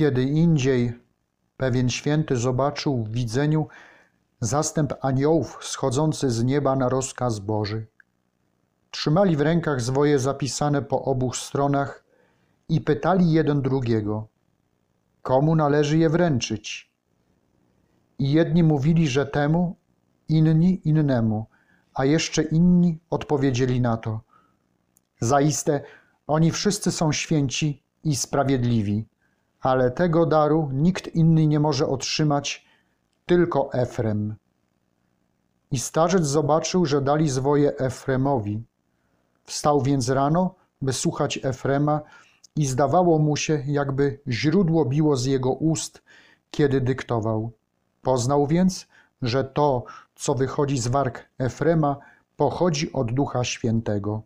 Kiedy indziej pewien święty zobaczył w widzeniu zastęp aniołów schodzący z nieba na rozkaz Boży. Trzymali w rękach zwoje zapisane po obu stronach i pytali jeden drugiego, komu należy je wręczyć. I jedni mówili, że temu, inni innemu, a jeszcze inni odpowiedzieli na to: Zaiste, oni wszyscy są święci i sprawiedliwi, ale tego daru nikt inny nie może otrzymać, tylko Efrem. I starzec zobaczył, że dali zwoje Efremowi. Wstał więc rano, by słuchać Efrema, i zdawało mu się, jakby źródło biło z jego ust, kiedy dyktował. Poznał więc, że to, co wychodzi z warg Efrema, pochodzi od Ducha Świętego.